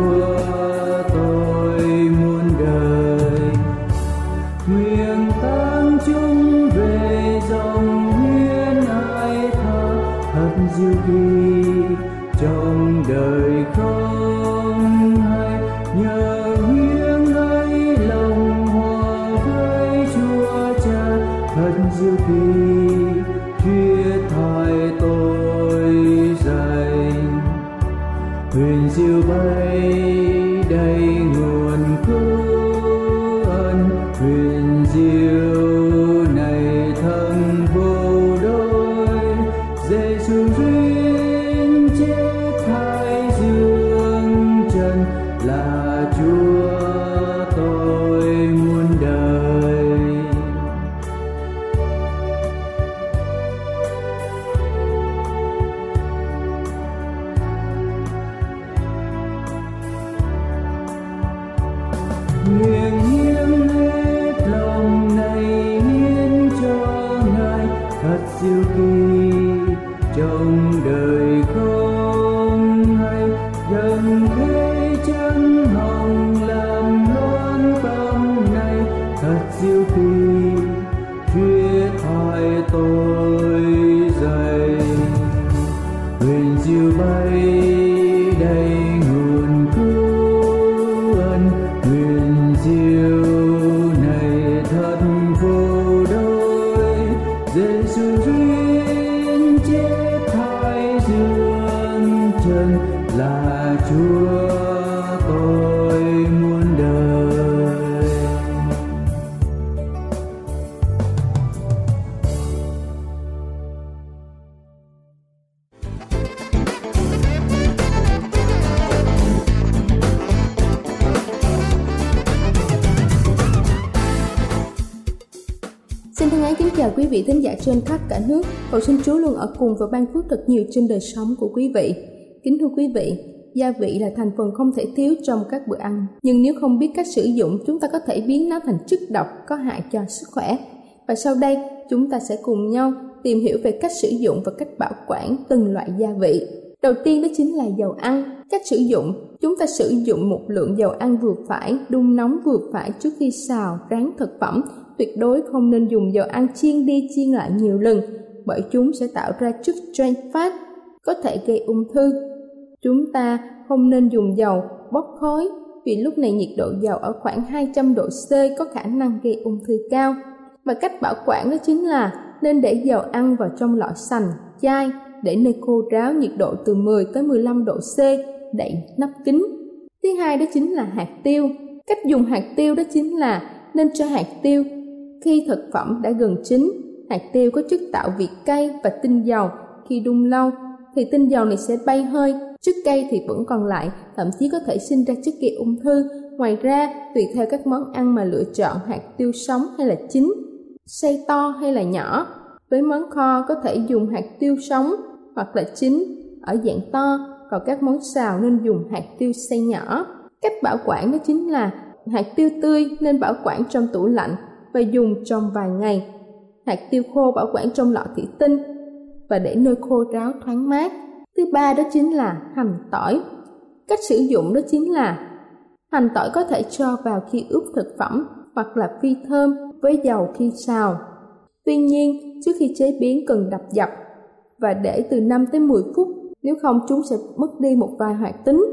world. Trên khắp cả nước. Cầu xin Chúa luôn ở cùng và ban phước thật nhiều trên đời sống của quý vị. Kính thưa quý vị, gia vị là thành phần không thể thiếu trong các bữa ăn. Nhưng nếu không biết cách sử dụng, chúng ta có thể biến nó thành chất độc có hại cho sức khỏe. Và sau đây, chúng ta sẽ cùng nhau tìm hiểu về cách sử dụng và cách bảo quản từng loại gia vị. Đầu tiên đó chính là dầu ăn. Cách sử dụng, chúng ta sử dụng một lượng dầu ăn vừa phải, đun nóng vừa phải trước khi xào, rán thực phẩm. Tuyệt đối không nên dùng dầu ăn chiên đi chiên lại nhiều lần, bởi chúng sẽ tạo ra chất trans fat, có thể gây ung thư. Chúng ta không nên dùng dầu bốc khói vì lúc này nhiệt độ dầu ở khoảng 200 độ C có khả năng gây ung thư cao. Và cách bảo quản đó chính là nên để dầu ăn vào trong lọ sành, chai để nơi khô ráo nhiệt độ từ 10 tới 15 độ C, đậy nắp kín. Thứ hai đó chính là hạt tiêu. Cách dùng hạt tiêu đó chính là nên cho hạt tiêu khi thực phẩm đã gần chín. Hạt tiêu có chất tạo vị cay và tinh dầu. Khi đun lâu thì tinh dầu này sẽ bay hơi, chất cay thì vẫn còn lại, thậm chí có thể sinh ra chất gây ung thư. Ngoài ra, tùy theo các món ăn mà lựa chọn hạt tiêu sống hay là chín, xay to hay là nhỏ. Với món kho có thể dùng hạt tiêu sống hoặc là chín ở dạng to, còn các món xào nên dùng hạt tiêu xay nhỏ. Cách bảo quản đó chính là hạt tiêu tươi nên bảo quản trong tủ lạnh và dùng trong vài ngày. Hạt tiêu khô bảo quản trong lọ thủy tinh và để nơi khô ráo thoáng mát. Thứ ba đó chính là hành tỏi. Cách sử dụng đó chính là hành tỏi có thể cho vào khi ướp thực phẩm hoặc là phi thơm với dầu khi xào. Tuy nhiên, trước khi chế biến cần đập dập và để từ 5 tới 10 phút, nếu không chúng sẽ mất đi một vài hoạt tính.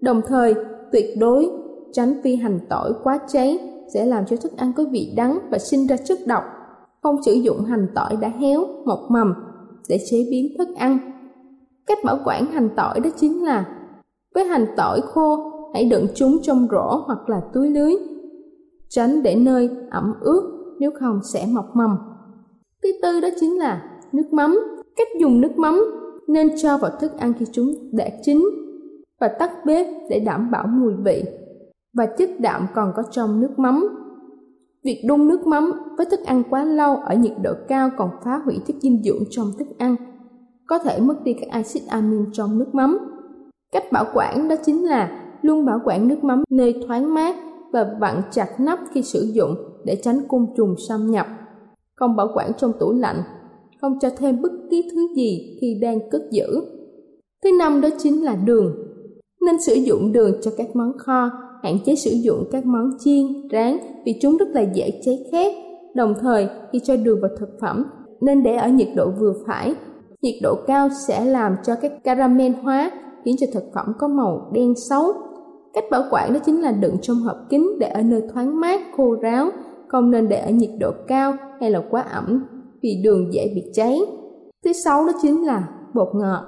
Đồng thời, tuyệt đối tránh phi hành tỏi quá cháy sẽ làm cho thức ăn có vị đắng và sinh ra chất độc. Không sử dụng hành tỏi đã héo, mọc mầm để chế biến thức ăn. Cách bảo quản hành tỏi đó chính là với hành tỏi khô, hãy đựng chúng trong rổ hoặc là túi lưới. Tránh để nơi ẩm ướt, nếu không sẽ mọc mầm. Thứ tư đó chính là nước mắm. Cách dùng nước mắm nên cho vào thức ăn khi chúng đã chín và tắt bếp để đảm bảo mùi vị và chất đạm còn có trong nước mắm. Việc đun nước mắm với thức ăn quá lâu ở nhiệt độ cao còn phá hủy chất dinh dưỡng trong thức ăn, có thể mất đi các axit amin trong nước mắm. Cách bảo quản đó chính là luôn bảo quản nước mắm nơi thoáng mát và vặn chặt nắp khi sử dụng để tránh côn trùng xâm nhập. Không bảo quản trong tủ lạnh, không cho thêm bất kỳ thứ gì khi đang cất giữ. Thứ năm đó chính là đường. Nên sử dụng đường cho các món kho, hạn chế sử dụng các món chiên, rán vì chúng rất là dễ cháy khét. Đồng thời, khi cho đường vào thực phẩm, nên để ở nhiệt độ vừa phải. Nhiệt độ cao sẽ làm cho các caramel hóa, khiến cho thực phẩm có màu đen xấu. Cách bảo quản đó chính là đựng trong hộp kín để ở nơi thoáng mát, khô ráo, không nên để ở nhiệt độ cao hay là quá ẩm vì đường dễ bị cháy. Thứ sáu đó chính là bột ngọt.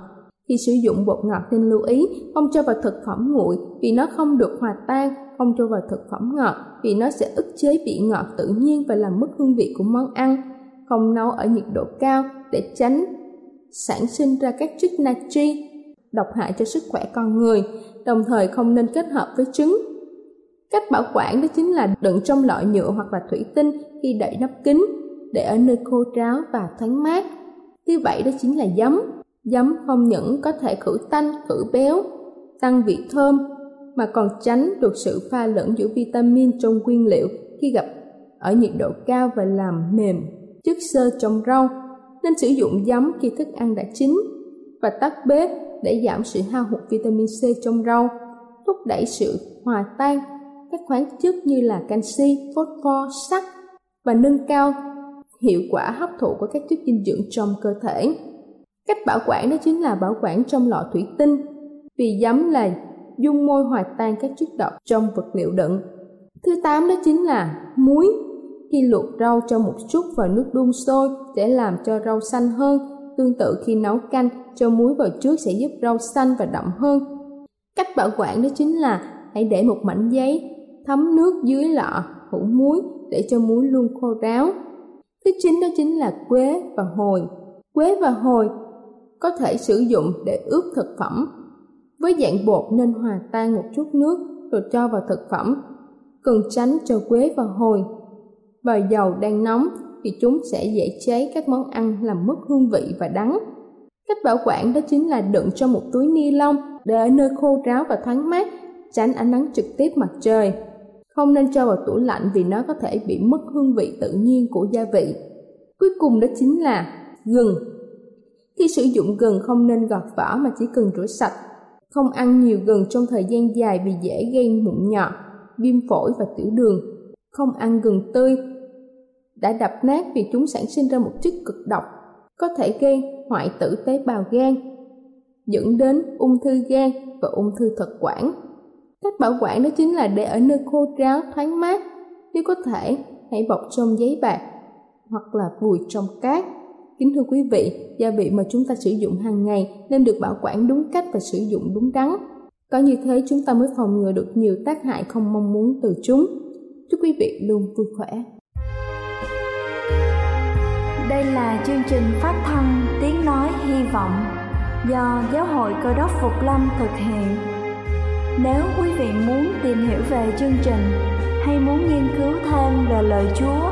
Khi sử dụng bột ngọt nên lưu ý không cho vào thực phẩm nguội vì nó không được hòa tan, không cho vào thực phẩm ngọt vì nó sẽ ức chế vị ngọt tự nhiên và làm mất hương vị của món ăn. Không nấu ở nhiệt độ cao để tránh sản sinh ra các chất natri độc hại cho sức khỏe con người, đồng thời không nên kết hợp với trứng. Cách bảo quản đó chính là đựng trong lọ nhựa hoặc là thủy tinh khi đậy nắp kín để ở nơi khô ráo và thoáng mát. Thứ bảy đó chính là giấm. Giấm không những có thể khử tanh, khử béo, tăng vị thơm, mà còn tránh được sự pha lẫn giữa vitamin trong nguyên liệu khi gặp ở nhiệt độ cao và làm mềm chất xơ trong rau. Nên sử dụng giấm khi thức ăn đã chín và tắt bếp để giảm sự hao hụt vitamin C trong rau, thúc đẩy sự hòa tan các khoáng chất như là canxi, phosphor, sắt và nâng cao hiệu quả hấp thụ của các chất dinh dưỡng trong cơ thể. Cách bảo quản đó chính là bảo quản trong lọ thủy tinh, vì giấm là dung môi hòa tan các chất độc trong vật liệu đựng. Thứ tám đó chính là muối. Khi luộc rau cho một chút vào nước đun sôi để làm cho rau xanh hơn. Tương tự khi nấu canh, cho muối vào trước sẽ giúp rau xanh và đậm hơn. Cách bảo quản đó chính là hãy để một mảnh giấy thấm nước dưới lọ hũ muối để cho muối luôn khô ráo. Thứ chín đó chính là quế và hồi. Quế và hồi có thể sử dụng để ướp thực phẩm. Với dạng bột nên hòa tan một chút nước rồi cho vào thực phẩm. Cần tránh cho quế và hồi vào dầu đang nóng thì chúng sẽ dễ cháy các món ăn làm mất hương vị và đắng. Cách bảo quản đó chính là đựng trong một túi ni lông để ở nơi khô ráo và thoáng mát, tránh ánh nắng trực tiếp mặt trời. Không nên cho vào tủ lạnh vì nó có thể bị mất hương vị tự nhiên của gia vị. Cuối cùng đó chính là Gừng Khi sử dụng gừng không nên gọt vỏ mà chỉ cần rửa sạch. Không ăn nhiều gừng trong thời gian dài vì dễ gây mụn nhọt, viêm phổi và tiểu đường. Không ăn gừng tươi đã đập nát vì chúng sản sinh ra một chất cực độc có thể gây hoại tử tế bào gan, dẫn đến ung thư gan và ung thư thực quản. Cách bảo quản đó chính là để ở nơi khô ráo thoáng mát. Nếu có thể, hãy bọc trong giấy bạc hoặc là vùi trong cát. Kính thưa quý vị, gia vị mà chúng ta sử dụng hàng ngày nên được bảo quản đúng cách và sử dụng đúng đắn. Có như thế chúng ta mới phòng ngừa được nhiều tác hại không mong muốn từ chúng. Chúc quý vị luôn vui khỏe. Đây là chương trình phát thanh Tiếng Nói Hy Vọng do Giáo hội Cơ đốc Phục Lâm thực hiện. Nếu quý vị muốn tìm hiểu về chương trình hay muốn nghiên cứu thêm về lời Chúa,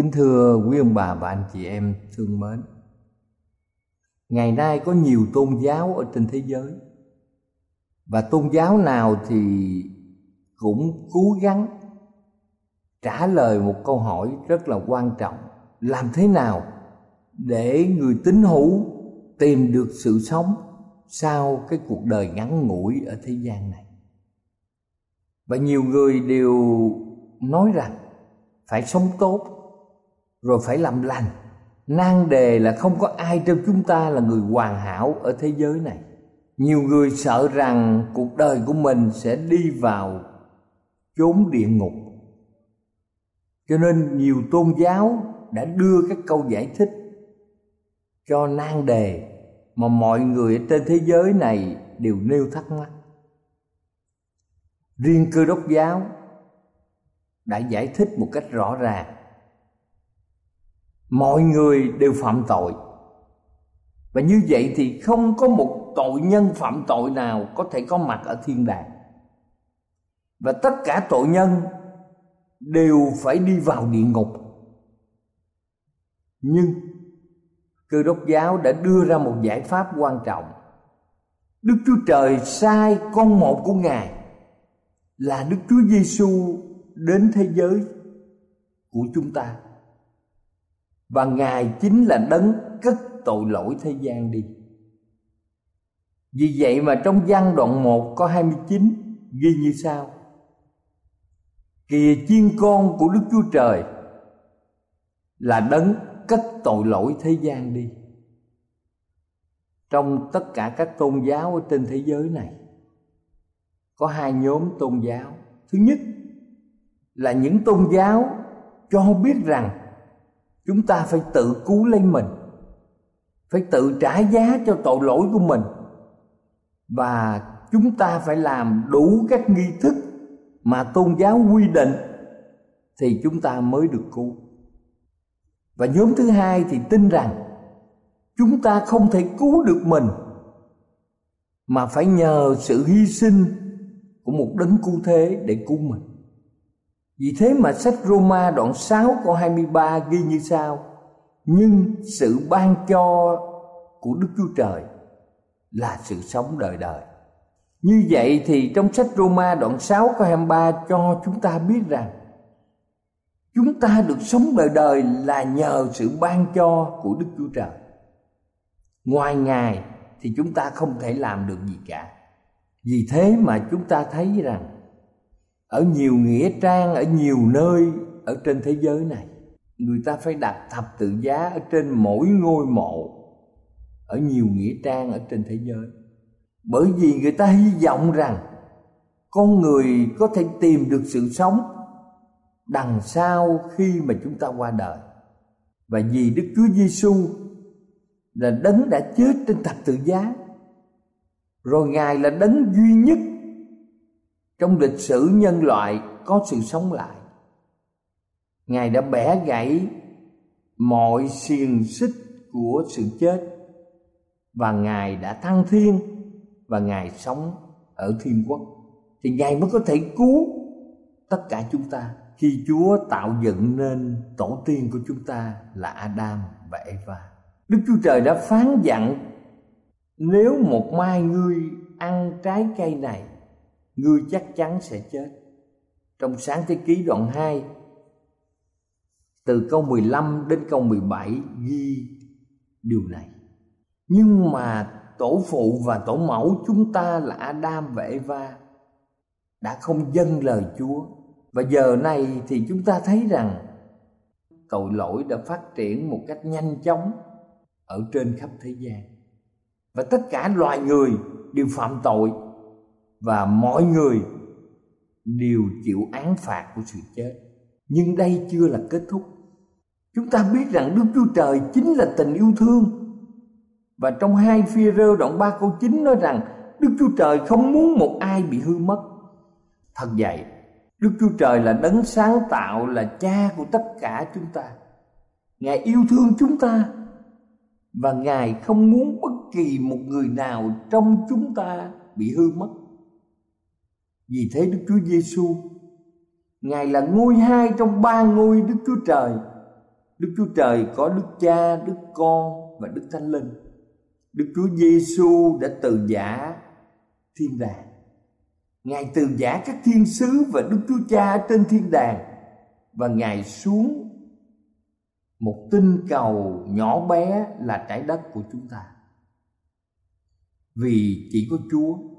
Kính thưa quý ông bà và anh chị em, thương mến. Ngày nay có nhiều tôn giáo ở trên thế giới. Và tôn giáo nào thì cũng cố gắng trả lời một câu hỏi rất là quan trọng. Làm thế nào để người tín hữu tìm được sự sống sau cái cuộc đời ngắn ngủi ở thế gian này? Và nhiều người đều nói rằng phải sống tốt rồi phải làm lành. Nan đề là không có ai trong chúng ta là người hoàn hảo ở thế giới này. Nhiều người sợ rằng cuộc đời của mình sẽ đi vào chốn địa ngục. Cho nên nhiều tôn giáo đã đưa các câu giải thích cho nan đề mà mọi người trên thế giới này đều nêu thắc mắc. Riêng cơ đốc giáo đã giải thích một cách rõ ràng mọi người đều phạm tội. Và như vậy thì không có một tội nhân phạm tội nào có thể có mặt ở thiên đàng. Và tất cả tội nhân đều phải đi vào địa ngục. Nhưng cơ đốc giáo đã đưa ra một giải pháp quan trọng. Đức chúa trời sai con một của ngài là đức chúa giêsu đến thế giới của chúng ta và ngài chính là đấng cất tội lỗi thế gian đi. Vì vậy mà trong văn đoạn 1 có 29 ghi như sau. Kìa chiên con của Đức Chúa Trời, Là đấng cất tội lỗi thế gian đi. Trong tất cả các tôn giáo ở trên thế giới này, Có hai nhóm tôn giáo. Thứ nhất là những tôn giáo cho biết rằng Chúng ta phải tự cứu lấy mình, Phải tự trả giá cho tội lỗi của mình. Và chúng ta phải làm đủ các nghi thức mà tôn giáo quy định thì chúng ta mới được cứu. Và nhóm thứ hai thì tin rằng chúng ta không thể cứu được mình, mà phải nhờ sự hy sinh của một đấng cứu thế để cứu mình vì thế mà sách Roma đoạn 6 câu 23 ghi như sau. Nhưng sự ban cho của Đức Chúa Trời là sự sống đời đời. Như vậy thì trong sách Roma đoạn 6 câu 23 cho chúng ta biết rằng, Chúng ta được sống đời đời là nhờ sự ban cho của Đức Chúa Trời. Ngoài Ngài thì chúng ta không thể làm được gì cả. Vì thế mà chúng ta thấy rằng ở nhiều nghĩa trang, ở nhiều nơi ở trên thế giới này Người ta phải đặt thập tự giá ở trên mỗi ngôi mộ Ở nhiều nghĩa trang ở trên thế giới. Bởi vì người ta hy vọng rằng con người có thể tìm được sự sống đằng sau khi mà chúng ta qua đời. Và vì Đức Chúa Giêsu là đấng đã chết trên thập tự giá rồi ngài là đấng duy nhất trong lịch sử nhân loại có sự sống lại. Ngài đã bẻ gãy mọi xiềng xích của sự chết. Và ngài đã thăng thiên và ngài sống ở thiên quốc. Thì ngài mới có thể cứu tất cả chúng ta khi chúa tạo dựng nên tổ tiên của chúng ta là adam và eva. Đức chúa trời đã phán dặn, nếu một mai ngươi ăn trái cây này ngươi chắc chắn sẽ chết. Trong sáng thế ký đoạn 2 từ câu 15 đến câu 17 ghi điều này. Nhưng mà tổ phụ và tổ mẫu chúng ta là Adam và Eva đã không dâng lời Chúa. Và giờ này thì chúng ta thấy rằng tội lỗi đã phát triển một cách nhanh chóng ở trên khắp thế gian. Và tất cả loài người đều phạm tội và mọi người đều chịu án phạt của sự chết nhưng đây chưa là kết thúc chúng ta biết rằng đức chúa trời chính là tình yêu thương và trong hai phi rơ đoạn 3 câu 9 nói rằng Đức Chúa Trời không muốn một ai bị hư mất. Thật vậy, Đức Chúa Trời là đấng sáng tạo là cha của tất cả chúng ta. Ngài yêu thương chúng ta và Ngài không muốn bất kỳ một người nào trong chúng ta bị hư mất. Vì thế Đức Chúa Giêsu Ngài là ngôi hai trong ba ngôi Đức Chúa Trời. Đức Chúa Trời có Đức Cha, Đức Con và Đức Thánh Linh. Đức Chúa Giêsu đã từ giả thiên đàng. Ngài từ giả các thiên sứ và Đức Chúa Cha trên thiên đàng và Ngài xuống một tinh cầu nhỏ bé là trái đất của chúng ta. Vì chỉ có Chúa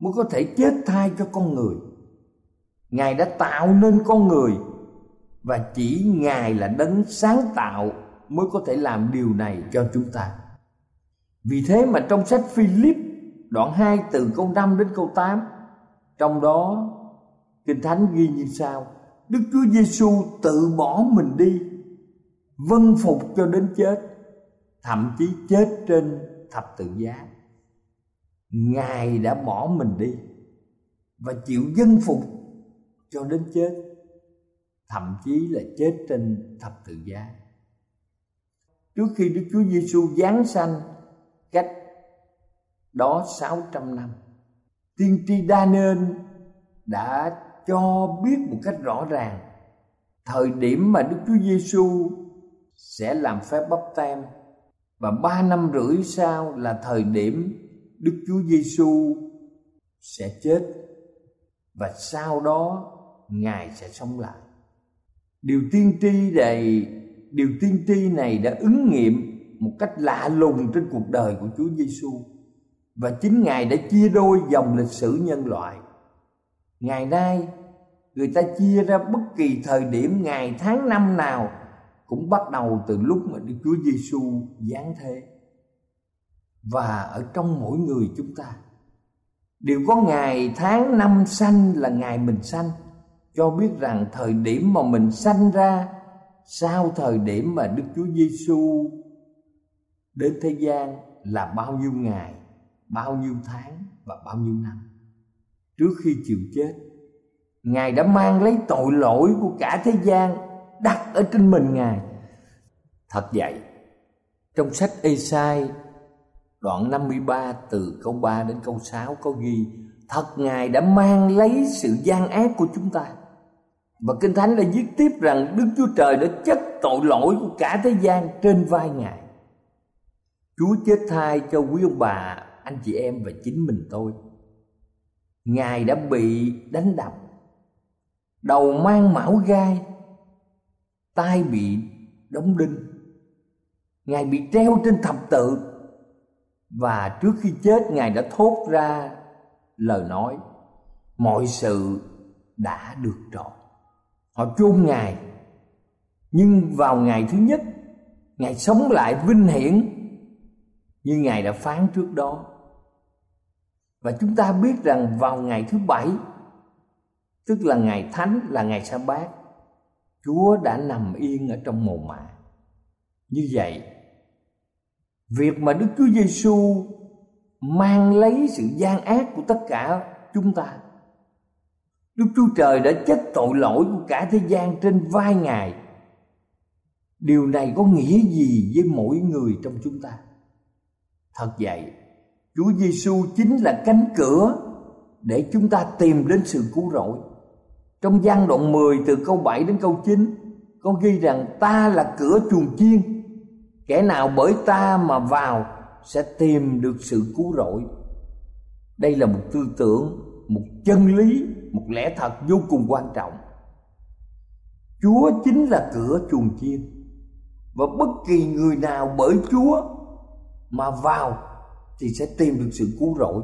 mới có thể chết thai cho con người. ngài đã tạo nên con người và chỉ ngài là đấng sáng tạo mới có thể làm điều này cho chúng ta vì thế mà trong sách Philip, đoạn 2 từ câu 5 đến câu 8 trong đó Kinh Thánh ghi như sau, Đức Chúa Giêsu tự bỏ mình đi Vân phục cho đến chết, Thậm chí chết trên thập tự giá Ngài đã bỏ mình đi Và chịu dân phục cho đến chết, Thậm chí là chết trên thập tự giá. Trước khi Đức Chúa Giêsu giáng sanh, cách đó 600 năm, tiên tri Daniel đã cho biết một cách rõ ràng, thời điểm mà Đức Chúa Giêsu sẽ làm phép bắp tem và ba năm rưỡi sau là thời điểm Đức Chúa Giêsu sẽ chết và sau đó Ngài sẽ sống lại. Điều tiên tri này, điều tiên tri này đã ứng nghiệm một cách lạ lùng trên cuộc đời của Chúa Giêsu và chính Ngài đã chia đôi dòng lịch sử nhân loại. Ngày nay người ta chia ra bất kỳ thời điểm ngày tháng năm nào cũng bắt đầu từ lúc mà Đức Chúa Giêsu giáng thế. Và ở trong mỗi người chúng ta. Đều có ngày tháng năm sanh là ngày mình sanh. Cho biết rằng thời điểm mà mình sanh ra, sau thời điểm mà Đức Chúa Giêsu đến thế gian là bao nhiêu ngày, bao nhiêu tháng và bao nhiêu năm. Trước khi chịu chết, ngài đã mang lấy tội lỗi của cả thế gian đặt ở trên mình ngài. Thật vậy, trong sách Esai đoạn 53 từ câu 3 đến câu 6 có ghi thật ngài đã mang lấy sự gian ác của chúng ta và kinh thánh đã viết tiếp rằng đức chúa trời đã chất tội lỗi của cả thế gian trên vai ngài Chúa chết thai cho quý ông bà, anh chị em và chính mình tôi. Ngài đã bị đánh đập, đầu mang mão gai, tai bị đóng đinh. Ngài bị treo trên thập tự và trước khi chết Ngài đã thốt ra lời nói mọi sự đã được trọn. Họ chôn Ngài nhưng vào ngày thứ nhất Ngài sống lại vinh hiển như Ngài đã phán trước đó. Và chúng ta biết rằng vào ngày thứ bảy, tức là ngày thánh là ngày sa bát, Chúa đã nằm yên ở trong mồ mả. Như vậy, việc mà Đức Chúa Giêsu mang lấy sự gian ác của tất cả chúng ta. Đức Chúa Trời đã chết tội lỗi của cả thế gian trên vai Ngài. Điều này có nghĩa gì với mỗi người trong chúng ta? Thật vậy, Chúa Giêsu chính là cánh cửa để chúng ta tìm đến sự cứu rỗi. Trong gian đoạn 10 từ câu 7 đến câu 9 có ghi rằng ta là cửa chuồng chiên, kẻ nào bởi ta mà vào sẽ tìm được sự cứu rỗi. Đây là một tư tưởng, một chân lý, một lẽ thật vô cùng quan trọng. Chúa chính là cửa chuồng chiên và bất kỳ người nào bởi Chúa mà vào thì sẽ tìm được sự cứu rỗi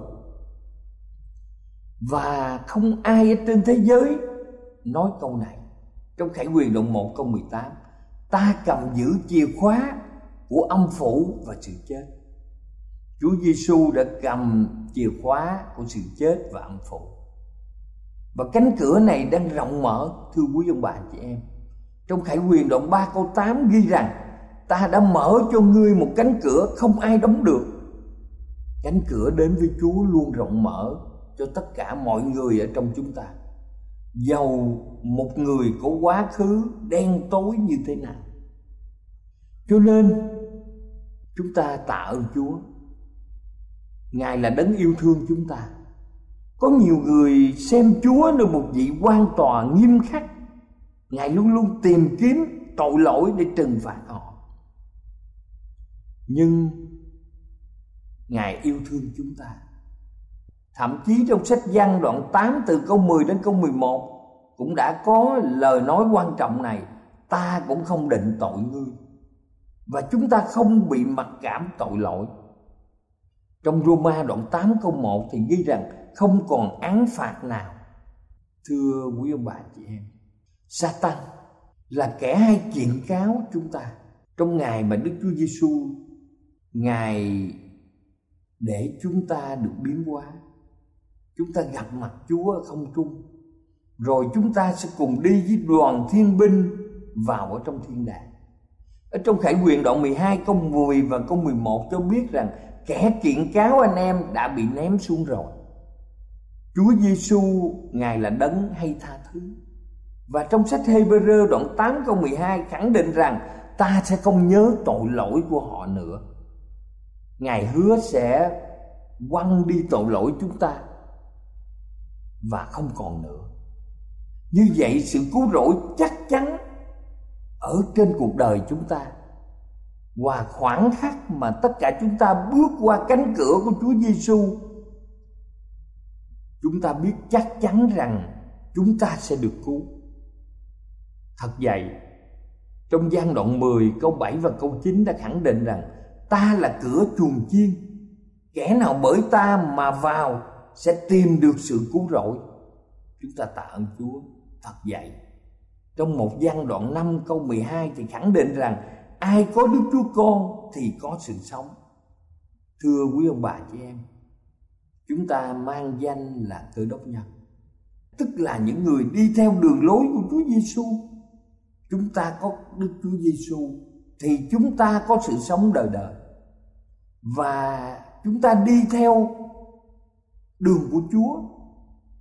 và không ai ở trên thế giới nói câu này trong khải quyền đoạn 1 câu 18 ta cầm giữ chìa khóa của âm phủ và sự chết. Chúa Giêsu đã cầm chìa khóa của sự chết và âm phủ. Và cánh cửa này đang rộng mở, thưa quý ông bà chị em. Trong khải quyền đoạn 3 câu 8 ghi rằng, ta đã mở cho ngươi một cánh cửa không ai đóng được. Cánh cửa đến với chúa luôn rộng mở cho tất cả mọi người ở trong chúng ta. Dầu một người có quá khứ đen tối như thế nào cho nên chúng ta tạ ơn chúa. Ngài là đấng yêu thương chúng ta. Có nhiều người xem chúa như một vị quan tòa nghiêm khắc. Ngài luôn luôn tìm kiếm tội lỗi để trừng phạt họ. Nhưng Ngài yêu thương chúng ta. Thậm chí trong sách văn đoạn 8 từ câu 10 đến câu 11 cũng đã có lời nói quan trọng này, ta cũng không định tội ngươi và chúng ta không bị mặc cảm tội lỗi. Trong Roma đoạn 8 câu 1 thì ghi rằng không còn án phạt nào. Thưa quý ông bà chị em, Satan là kẻ hay kiện cáo chúng ta trong ngày mà Đức Chúa Giêsu ngài để chúng ta được biến hóa. Chúng ta gặp mặt Chúa ở không trung, rồi chúng ta sẽ cùng đi với đoàn thiên binh vào ở trong thiên đàng ở trong khải quyền đoạn 12 câu 10 và câu 11 cho biết rằng kẻ kiện cáo anh em đã bị ném xuống rồi Chúa Giêsu ngài là đấng hay tha thứ và trong sách Hebrew đoạn 8 câu 12 khẳng định rằng ta sẽ không nhớ tội lỗi của họ nữa. Ngài hứa sẽ quăng đi tội lỗi chúng ta và không còn nữa. Như vậy sự cứu rỗi chắc chắn ở trên cuộc đời chúng ta và khoảng khắc mà tất cả chúng ta bước qua cánh cửa của Chúa Giêsu chúng ta biết chắc chắn rằng chúng ta sẽ được cứu. Thật vậy, trong gian đoạn 10 câu 7 và câu 9 đã khẳng định rằng ta là cửa chuồng chiên, kẻ nào bởi ta mà vào sẽ tìm được sự cứu rỗi. Chúng ta tạ ơn Chúa. Thật vậy, trong một gian đoạn 5 câu 12 thì khẳng định rằng ai có Đức Chúa Con thì có sự sống. Thưa quý ông bà chị em, chúng ta mang danh là cơ đốc nhân tức là những người đi theo đường lối của Chúa Giêsu chúng ta có Đức Chúa Giêsu thì chúng ta có sự sống đời đời và chúng ta đi theo đường của Chúa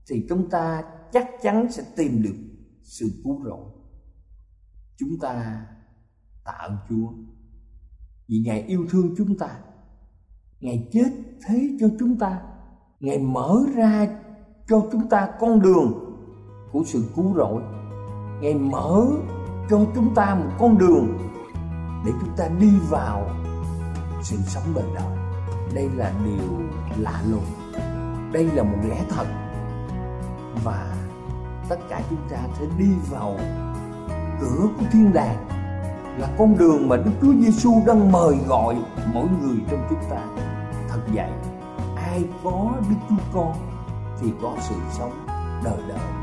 thì chúng ta chắc chắn sẽ tìm được sự cứu rỗi. Chúng ta tạ ơn Chúa. Vì Ngài yêu thương chúng ta. Ngài chết thế cho chúng ta. Ngài mở ra cho chúng ta con đường của sự cứu rỗi. Ngài mở cho chúng ta một con đường để chúng ta đi vào sự sống đời đời. Đây là điều lạ lùng. Đây là một lẽ thật. Và tất cả chúng ta sẽ đi vào cửa của thiên đàng, là con đường mà Đức Chúa Giêsu đang mời gọi mỗi người trong chúng ta thật vậy, ai có Đức Chúa Con thì có sự sống đời đời.